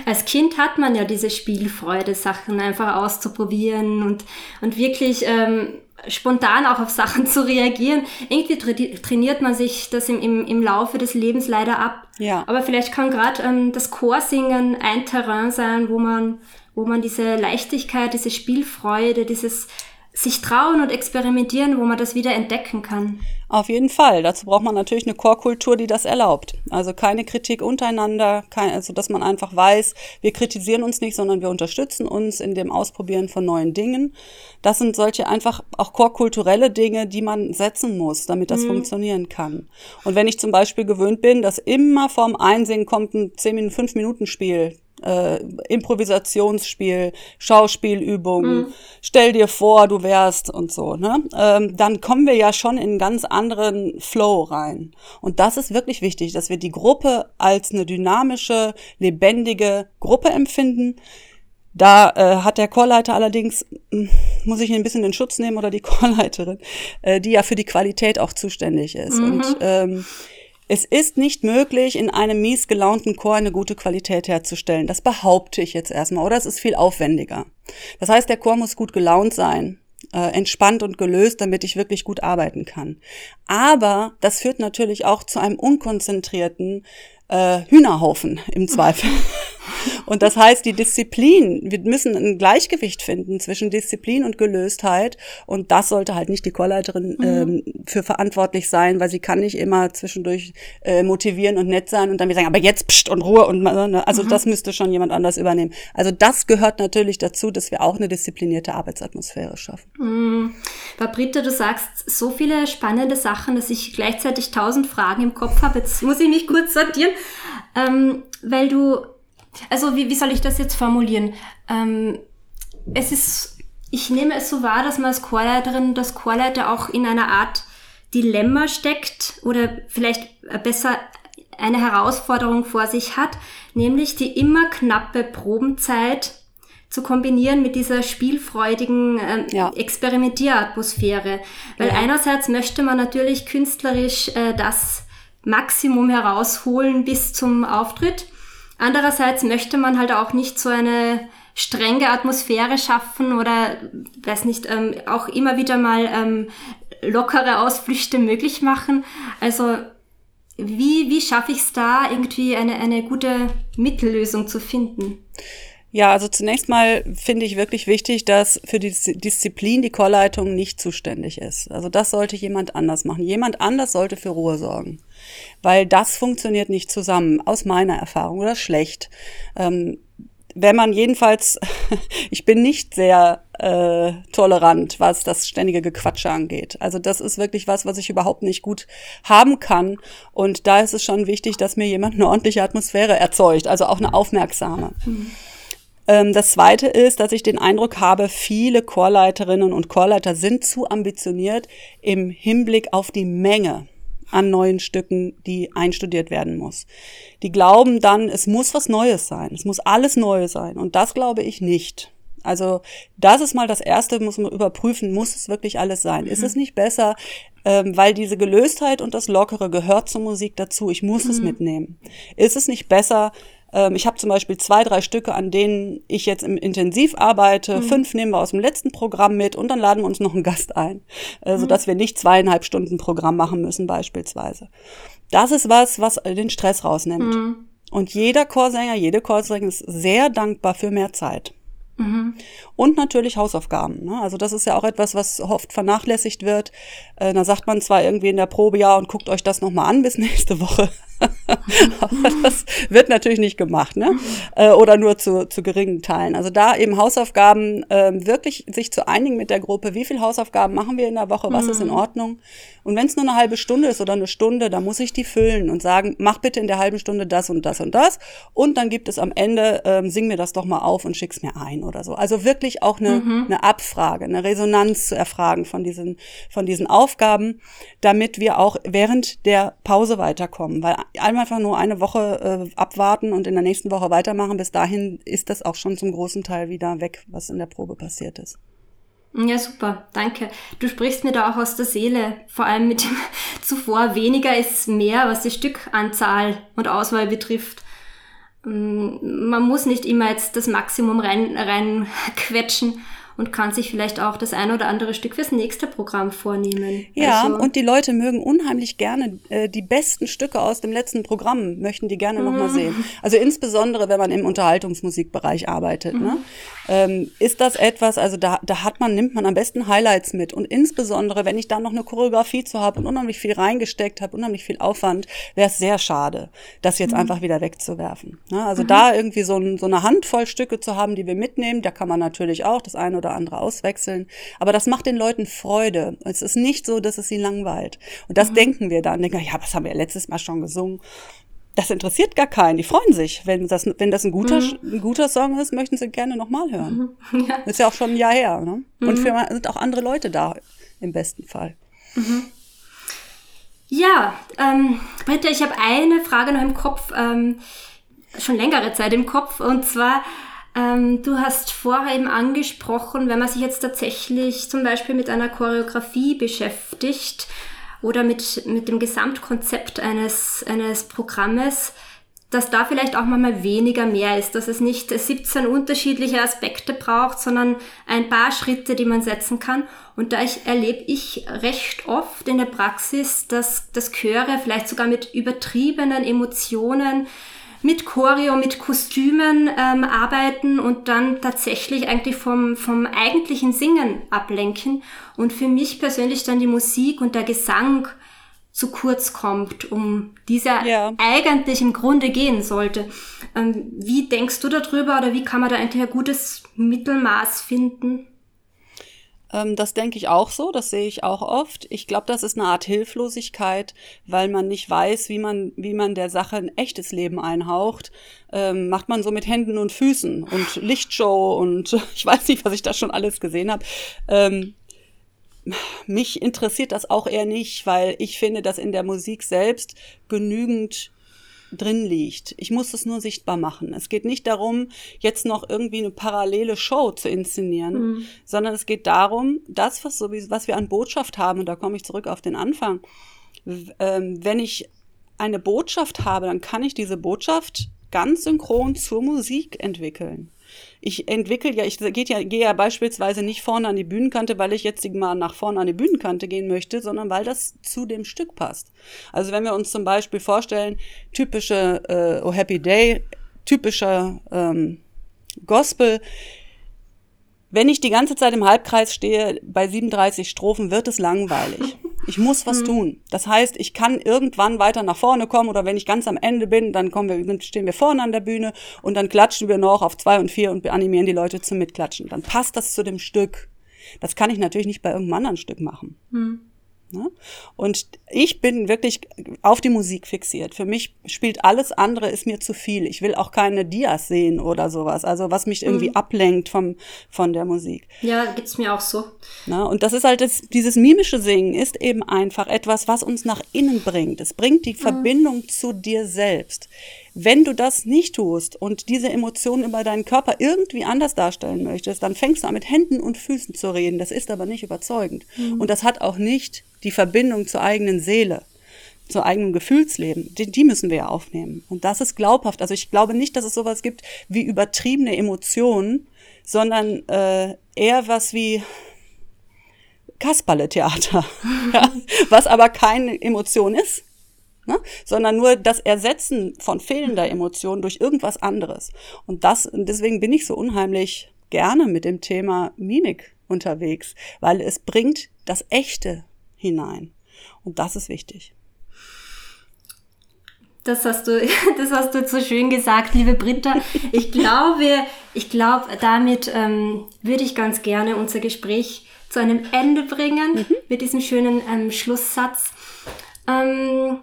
Als Kind hat man ja diese Spielfreude, Sachen einfach auszuprobieren und, und wirklich ähm, spontan auch auf Sachen (laughs) zu reagieren. Irgendwie tra trainiert man sich das im, im, im Laufe des Lebens leider ab. Ja. Aber vielleicht kann gerade ähm, das Chorsingen ein Terrain sein, wo man, wo man diese Leichtigkeit, diese Spielfreude, dieses sich trauen und experimentieren, wo man das wieder entdecken kann. Auf jeden Fall. Dazu braucht man natürlich eine Chorkultur, die das erlaubt. Also keine Kritik untereinander, kein, also dass man einfach weiß, wir kritisieren uns nicht, sondern wir unterstützen uns in dem Ausprobieren von neuen Dingen. Das sind solche einfach auch chorkulturelle Dinge, die man setzen muss, damit das mhm. funktionieren kann. Und wenn ich zum Beispiel gewöhnt bin, dass immer vorm Einsingen kommt ein 10 Minuten, 5 Minuten Spiel, äh, Improvisationsspiel, Schauspielübung, mhm. stell dir vor, du wärst und so, ne? Ähm, dann kommen wir ja schon in einen ganz anderen Flow rein. Und das ist wirklich wichtig, dass wir die Gruppe als eine dynamische, lebendige Gruppe empfinden. Da äh, hat der Chorleiter allerdings, hm, muss ich ihn ein bisschen in Schutz nehmen oder die (laughs) Chorleiterin, äh, die ja für die Qualität auch zuständig ist. Mhm. Und ähm, es ist nicht möglich, in einem mies gelaunten Chor eine gute Qualität herzustellen. Das behaupte ich jetzt erstmal. Oder es ist viel aufwendiger. Das heißt, der Chor muss gut gelaunt sein, äh, entspannt und gelöst, damit ich wirklich gut arbeiten kann. Aber das führt natürlich auch zu einem unkonzentrierten äh, Hühnerhaufen im Zweifel. (laughs) Und das heißt, die Disziplin, wir müssen ein Gleichgewicht finden zwischen Disziplin und Gelöstheit. Und das sollte halt nicht die Chorleiterin mhm. ähm, für verantwortlich sein, weil sie kann nicht immer zwischendurch äh, motivieren und nett sein und dann wieder sagen, aber jetzt pst und Ruhe und ne? also mhm. das müsste schon jemand anders übernehmen. Also das gehört natürlich dazu, dass wir auch eine disziplinierte Arbeitsatmosphäre schaffen. Mhm. Britta, du sagst so viele spannende Sachen, dass ich gleichzeitig tausend Fragen im Kopf habe. Jetzt muss ich mich kurz sortieren, ähm, weil du also wie, wie soll ich das jetzt formulieren? Ähm, es ist, ich nehme es so wahr, dass man als Chorleiterin, das Chorleiter auch in einer Art Dilemma steckt oder vielleicht besser eine Herausforderung vor sich hat, nämlich die immer knappe Probenzeit zu kombinieren mit dieser spielfreudigen äh, ja. Experimentieratmosphäre. Weil ja. einerseits möchte man natürlich künstlerisch äh, das Maximum herausholen bis zum Auftritt. Andererseits möchte man halt auch nicht so eine strenge Atmosphäre schaffen oder, weiß nicht, ähm, auch immer wieder mal ähm, lockere Ausflüchte möglich machen. Also wie, wie schaffe ich es da, irgendwie eine, eine gute Mittellösung zu finden? Ja, also zunächst mal finde ich wirklich wichtig, dass für die Disziplin die Chorleitung nicht zuständig ist. Also das sollte jemand anders machen. Jemand anders sollte für Ruhe sorgen. Weil das funktioniert nicht zusammen, aus meiner Erfahrung, oder schlecht. Ähm, wenn man jedenfalls, (laughs) ich bin nicht sehr äh, tolerant, was das ständige Gequatsche angeht. Also das ist wirklich was, was ich überhaupt nicht gut haben kann. Und da ist es schon wichtig, dass mir jemand eine ordentliche Atmosphäre erzeugt, also auch eine aufmerksame. Mhm. Ähm, das zweite ist, dass ich den Eindruck habe, viele Chorleiterinnen und Chorleiter sind zu ambitioniert im Hinblick auf die Menge an neuen Stücken, die einstudiert werden muss. Die glauben dann, es muss was Neues sein, es muss alles neu sein. Und das glaube ich nicht. Also das ist mal das Erste, muss man überprüfen, muss es wirklich alles sein? Mhm. Ist es nicht besser, ähm, weil diese Gelöstheit und das Lockere gehört zur Musik dazu, ich muss mhm. es mitnehmen. Ist es nicht besser, ich habe zum Beispiel zwei, drei Stücke, an denen ich jetzt im Intensiv arbeite. Mhm. Fünf nehmen wir aus dem letzten Programm mit und dann laden wir uns noch einen Gast ein, äh, mhm. sodass wir nicht zweieinhalb Stunden Programm machen müssen beispielsweise. Das ist was, was den Stress rausnimmt. Mhm. Und jeder Chorsänger, jede Chorsängerin ist sehr dankbar für mehr Zeit. Mhm. Und natürlich Hausaufgaben. Ne? Also das ist ja auch etwas, was oft vernachlässigt wird. Äh, da sagt man zwar irgendwie in der Probe, ja, und guckt euch das nochmal an bis (laughs) nächste Woche. Aber das wird natürlich nicht gemacht, ne? Äh, oder nur zu, zu geringen Teilen. Also da eben Hausaufgaben äh, wirklich sich zu einigen mit der Gruppe, wie viel Hausaufgaben machen wir in der Woche, was mhm. ist in mhm. Ordnung. Und wenn es nur eine halbe Stunde ist oder eine Stunde, dann muss ich die füllen und sagen, mach bitte in der halben Stunde das und das und das. Und dann gibt es am Ende, ähm, sing mir das doch mal auf und schick's mir ein oder so. Also wirklich auch eine, mhm. eine Abfrage, eine Resonanz zu erfragen von diesen, von diesen Aufgaben, damit wir auch während der Pause weiterkommen. Weil einfach nur eine Woche äh, abwarten und in der nächsten Woche weitermachen. Bis dahin ist das auch schon zum großen Teil wieder weg, was in der Probe passiert ist. Ja, super, danke. Du sprichst mir da auch aus der Seele, vor allem mit dem (laughs) zuvor weniger ist mehr, was die Stückanzahl und Auswahl betrifft. Mm, man muss nicht immer jetzt das Maximum rein, rein quetschen und kann sich vielleicht auch das ein oder andere Stück fürs nächste Programm vornehmen. Ja, also, und die Leute mögen unheimlich gerne äh, die besten Stücke aus dem letzten Programm, möchten die gerne mhm. nochmal sehen. Also insbesondere, wenn man im Unterhaltungsmusikbereich arbeitet. Ne? Mhm. Ne? Ähm, ist das etwas, also da, da hat man, nimmt man am besten Highlights mit. Und insbesondere, wenn ich da noch eine Choreografie zu habe und unheimlich viel reingesteckt habe, unheimlich viel Aufwand, wäre es sehr schade, das jetzt mhm. einfach wieder wegzuwerfen. Ne? Also mhm. da irgendwie so, ein, so eine Handvoll Stücke zu haben, die wir mitnehmen, da kann man natürlich auch das eine oder andere auswechseln. Aber das macht den Leuten Freude. Es ist nicht so, dass es sie langweilt. Und das mhm. denken wir dann. Denken, ja, was haben wir letztes Mal schon gesungen? Das interessiert gar keinen. Die freuen sich. Wenn das, wenn das ein guter, mhm. ein guter Song ist, möchten sie gerne nochmal hören. Mhm. (laughs) Ja. ist ja auch schon ein Jahr her. Ne? Und mhm. für, sind auch andere Leute da, im besten Fall. Mhm. Ja, ähm, Britta, ich habe eine Frage noch im Kopf, ähm, schon längere Zeit im Kopf, und zwar, ähm, du hast vorher eben angesprochen, wenn man sich jetzt tatsächlich zum Beispiel mit einer Choreografie beschäftigt oder mit, mit dem Gesamtkonzept eines, eines Programmes, dass da vielleicht auch mal weniger mehr ist, dass es nicht 17 unterschiedliche Aspekte braucht, sondern ein paar Schritte, die man setzen kann. Und da ich, erlebe ich recht oft in der Praxis, dass, dass Chöre vielleicht sogar mit übertriebenen Emotionen mit Choreo, mit Kostümen ähm, arbeiten und dann tatsächlich eigentlich vom, vom eigentlichen Singen ablenken und für mich persönlich dann die Musik und der Gesang zu kurz kommt, um dieser ja. eigentlich im Grunde gehen sollte. Ähm, wie denkst du darüber oder wie kann man da eigentlich ein gutes Mittelmaß finden? Ähm, das denke ich auch so, das sehe ich auch oft. Ich glaube, das ist eine Art Hilflosigkeit, weil man nicht weiß, wie man, wie man der Sache ein echtes Leben einhaucht. Ähm, macht man so mit Händen und Füßen und (sighs) Lichtshow und (laughs) ich weiß nicht, was ich da schon alles gesehen habe. Ähm, mich interessiert das auch eher nicht, weil ich finde, dass in der Musik selbst genügend drin liegt. Ich muss es nur sichtbar machen. Es geht nicht darum, jetzt noch irgendwie eine parallele Show zu inszenieren, mhm. sondern es geht darum, das, was, so wie, was wir an Botschaft haben, und da komme ich zurück auf den Anfang, ähm, wenn ich eine Botschaft habe, dann kann ich diese Botschaft ganz synchron zur Musik entwickeln. Ich entwickle ja, ich gehe ja, gehe ja beispielsweise nicht vorne an die Bühnenkante, weil ich jetzt mal nach vorne an die Bühnenkante gehen möchte, sondern weil das zu dem Stück passt. Also wenn wir uns zum Beispiel vorstellen, typische äh, Oh Happy Day, typischer ähm, Gospel, wenn ich die ganze Zeit im Halbkreis stehe, bei 37 Strophen wird es langweilig. Ich muss was mhm. tun. Das heißt, ich kann irgendwann weiter nach vorne kommen oder wenn ich ganz am Ende bin, dann kommen wir, dann stehen wir vorne an der Bühne und dann klatschen wir noch auf zwei und vier und animieren die Leute zum Mitklatschen. Dann passt das zu dem Stück. Das kann ich natürlich nicht bei irgendeinem anderen Stück machen. Mhm. Ne? Und ich bin wirklich auf die Musik fixiert. Für mich spielt alles andere ist mir zu viel. Ich will auch keine Dias sehen oder sowas. Also was mich irgendwie mhm. ablenkt vom, von der Musik. Ja, geht's mir auch so. Na, und das ist halt das, dieses mimische Singen ist eben einfach etwas, was uns nach innen bringt. Es bringt die mhm. Verbindung zu dir selbst. Wenn du das nicht tust und diese Emotionen über deinen Körper irgendwie anders darstellen möchtest, dann fängst du an mit Händen und Füßen zu reden. Das ist aber nicht überzeugend. Mhm. Und das hat auch nicht die Verbindung zur eigenen Seele, zu eigenem Gefühlsleben. Die, die müssen wir ja aufnehmen. Und das ist glaubhaft. Also ich glaube nicht, dass es sowas gibt wie übertriebene Emotionen, sondern äh, eher was wie Kasperle-Theater, (laughs) ja, was aber keine Emotion ist, ne? sondern nur das Ersetzen von fehlender Emotion durch irgendwas anderes. Und das, deswegen bin ich so unheimlich gerne mit dem Thema Mimik unterwegs, weil es bringt das Echte hinein. Und das ist wichtig. Das hast du, (laughs) das hast du so schön gesagt, liebe Britta. Ich glaube, ich glaube, damit ähm, würde ich ganz gerne unser Gespräch zu einem Ende bringen mhm. mit diesem schönen ähm, Schlusssatz. Ähm,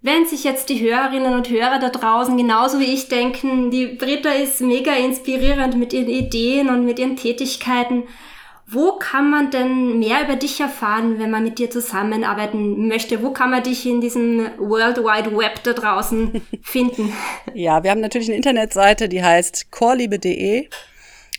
wenn sich jetzt die Hörerinnen und Hörer da draußen genauso wie ich denken, die Britta ist mega inspirierend mit ihren Ideen und mit ihren Tätigkeiten, wo kann man denn mehr über dich erfahren, wenn man mit dir zusammenarbeiten möchte? Wo kann man dich in diesem World Wide Web da draußen (laughs) finden? Ja, wir haben natürlich eine Internetseite, die heißt chorliebe.de.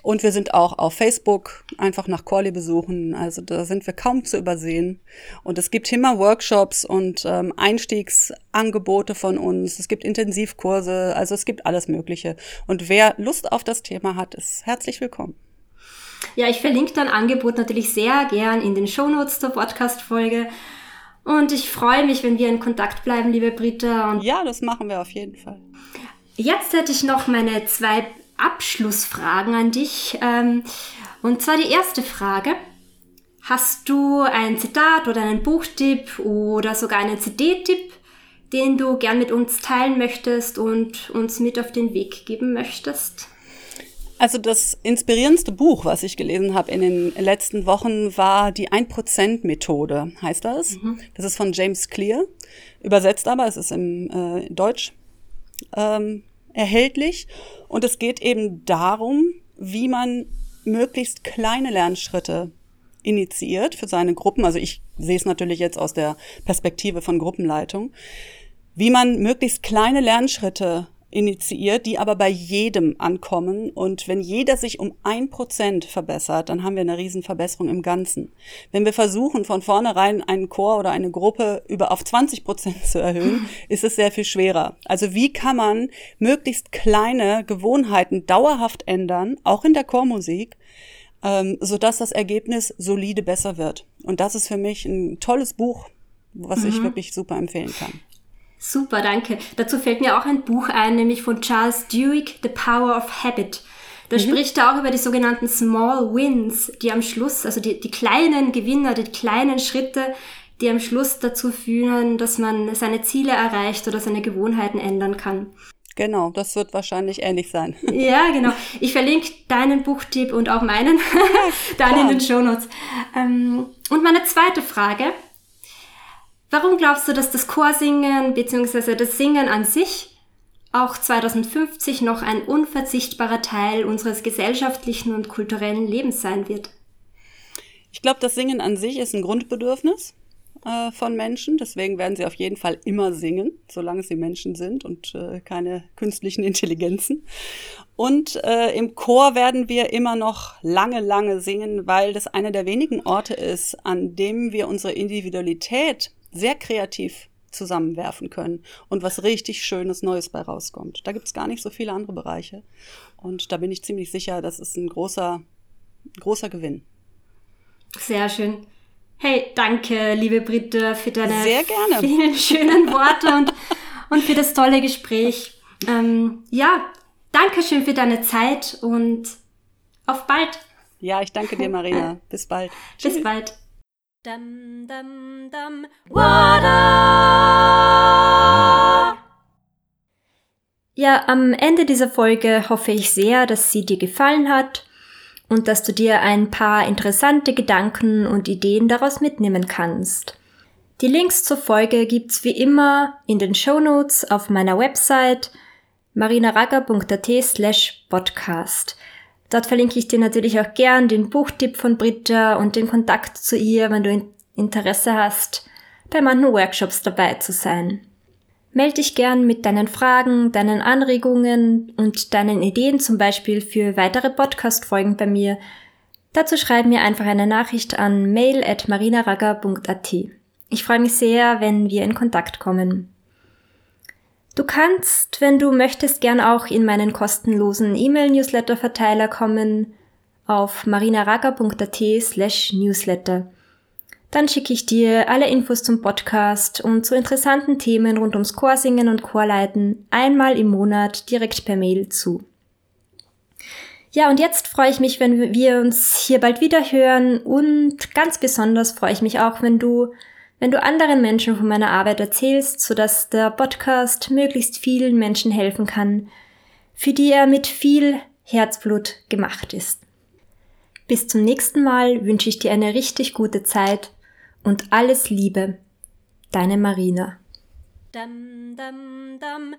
Und wir sind auch auf Facebook, einfach nach Chorliebe suchen. Also da sind wir kaum zu übersehen. Und es gibt immer Workshops und ähm, Einstiegsangebote von uns. Es gibt Intensivkurse, also es gibt alles Mögliche. Und wer Lust auf das Thema hat, ist herzlich willkommen. Ja, ich verlinke dein Angebot natürlich sehr gern in den Shownotes zur Podcast-Folge. Und ich freue mich, wenn wir in Kontakt bleiben, liebe Britta. Und ja, das machen wir auf jeden Fall. Jetzt hätte ich noch meine zwei Abschlussfragen an dich. Ähm, und zwar die erste Frage. Hast du ein Zitat oder einen Buchtipp oder sogar einen CD-Tipp, den du gern mit uns teilen möchtest und uns mit auf den Weg geben möchtest? Also das inspirierendste Buch, was ich gelesen habe in den letzten Wochen, war die 1%-Methode, heißt das. Mhm. Das ist von James Clear, übersetzt aber, es ist im äh, Deutsch ähm, erhältlich. Und es geht eben darum, wie man möglichst kleine Lernschritte initiiert für seine Gruppen. Also ich sehe es natürlich jetzt aus der Perspektive von Gruppenleitung. Wie man möglichst kleine Lernschritte initiiert, die aber bei jedem ankommen. Und wenn jeder sich um ein Prozent verbessert, dann haben wir eine Riesenverbesserung im Ganzen. Wenn wir versuchen, von vornherein einen Chor oder eine Gruppe über auf 20 Prozent zu erhöhen, (laughs) ist es sehr viel schwerer. Also wie kann man möglichst kleine Gewohnheiten dauerhaft ändern, auch in der Chormusik, ähm, sodass das Ergebnis solide besser wird. Und das ist für mich ein tolles Buch, was mhm. ich wirklich super empfehlen kann. Super, danke. Dazu fällt mir auch ein Buch ein, nämlich von Charles Duhigg, The Power of Habit. Da mhm. spricht er auch über die sogenannten Small Wins, die am Schluss, also die, die kleinen Gewinner, die kleinen Schritte, die am Schluss dazu führen, dass man seine Ziele erreicht oder seine Gewohnheiten ändern kann. Genau, das wird wahrscheinlich ähnlich sein. (laughs) Ja, genau. Ich verlinke deinen Buchtipp und auch meinen (laughs) (laughs) dann in den Shownotes. Ähm, und meine zweite Frage Warum glaubst du, dass das Chorsingen bzw. das Singen an sich auch 2050 noch ein unverzichtbarer Teil unseres gesellschaftlichen und kulturellen Lebens sein wird? Ich glaube, das Singen an sich ist ein Grundbedürfnis äh, von Menschen. Deswegen werden sie auf jeden Fall immer singen, solange sie Menschen sind und äh, keine künstlichen Intelligenzen. Und äh, im Chor werden wir immer noch lange, lange singen, weil das einer der wenigen Orte ist, an dem wir unsere Individualität sehr kreativ zusammenwerfen können und was richtig Schönes Neues bei rauskommt. Da gibt es gar nicht so viele andere Bereiche. Und da bin ich ziemlich sicher, das ist ein großer, großer Gewinn. Sehr schön. Hey, danke, liebe Britta, für deine vielen schönen Worte und, und für das tolle Gespräch. Ähm, ja, danke schön für deine Zeit und auf bald. Ja, ich danke dir, Marina. Bis bald. Bis Tschüss. bald. Dum, dum, dum. Ja, am Ende dieser Folge hoffe ich sehr, dass sie dir gefallen hat und dass du dir ein paar interessante Gedanken und Ideen daraus mitnehmen kannst. Die Links zur Folge gibt's wie immer in den Show Notes auf meiner Website marinaraga.at slash podcast. Dort verlinke ich dir natürlich auch gern den Buchtipp von Britta und den Kontakt zu ihr, wenn du Interesse hast, bei manchen Workshops dabei zu sein. Meld dich gern mit deinen Fragen, deinen Anregungen und deinen Ideen zum Beispiel für weitere Podcast-Folgen bei mir. Dazu schreib mir einfach eine Nachricht an mail at marinaraga.at. Ich freue mich sehr, wenn wir in Kontakt kommen. Du kannst, wenn du möchtest, gern auch in meinen kostenlosen E-Mail-Newsletter-Verteiler kommen auf marinaraga.at slash newsletter. Dann schicke ich dir alle Infos zum Podcast und zu interessanten Themen rund ums Chorsingen und Chorleiten einmal im Monat direkt per Mail zu. Ja, und jetzt freue ich mich, wenn wir uns hier bald wieder hören und ganz besonders freue ich mich auch, wenn du wenn du anderen Menschen von meiner Arbeit erzählst, sodass der Podcast möglichst vielen Menschen helfen kann, für die er mit viel Herzblut gemacht ist. Bis zum nächsten Mal wünsche ich dir eine richtig gute Zeit und alles Liebe. Deine Marina. Dum, dum, dum.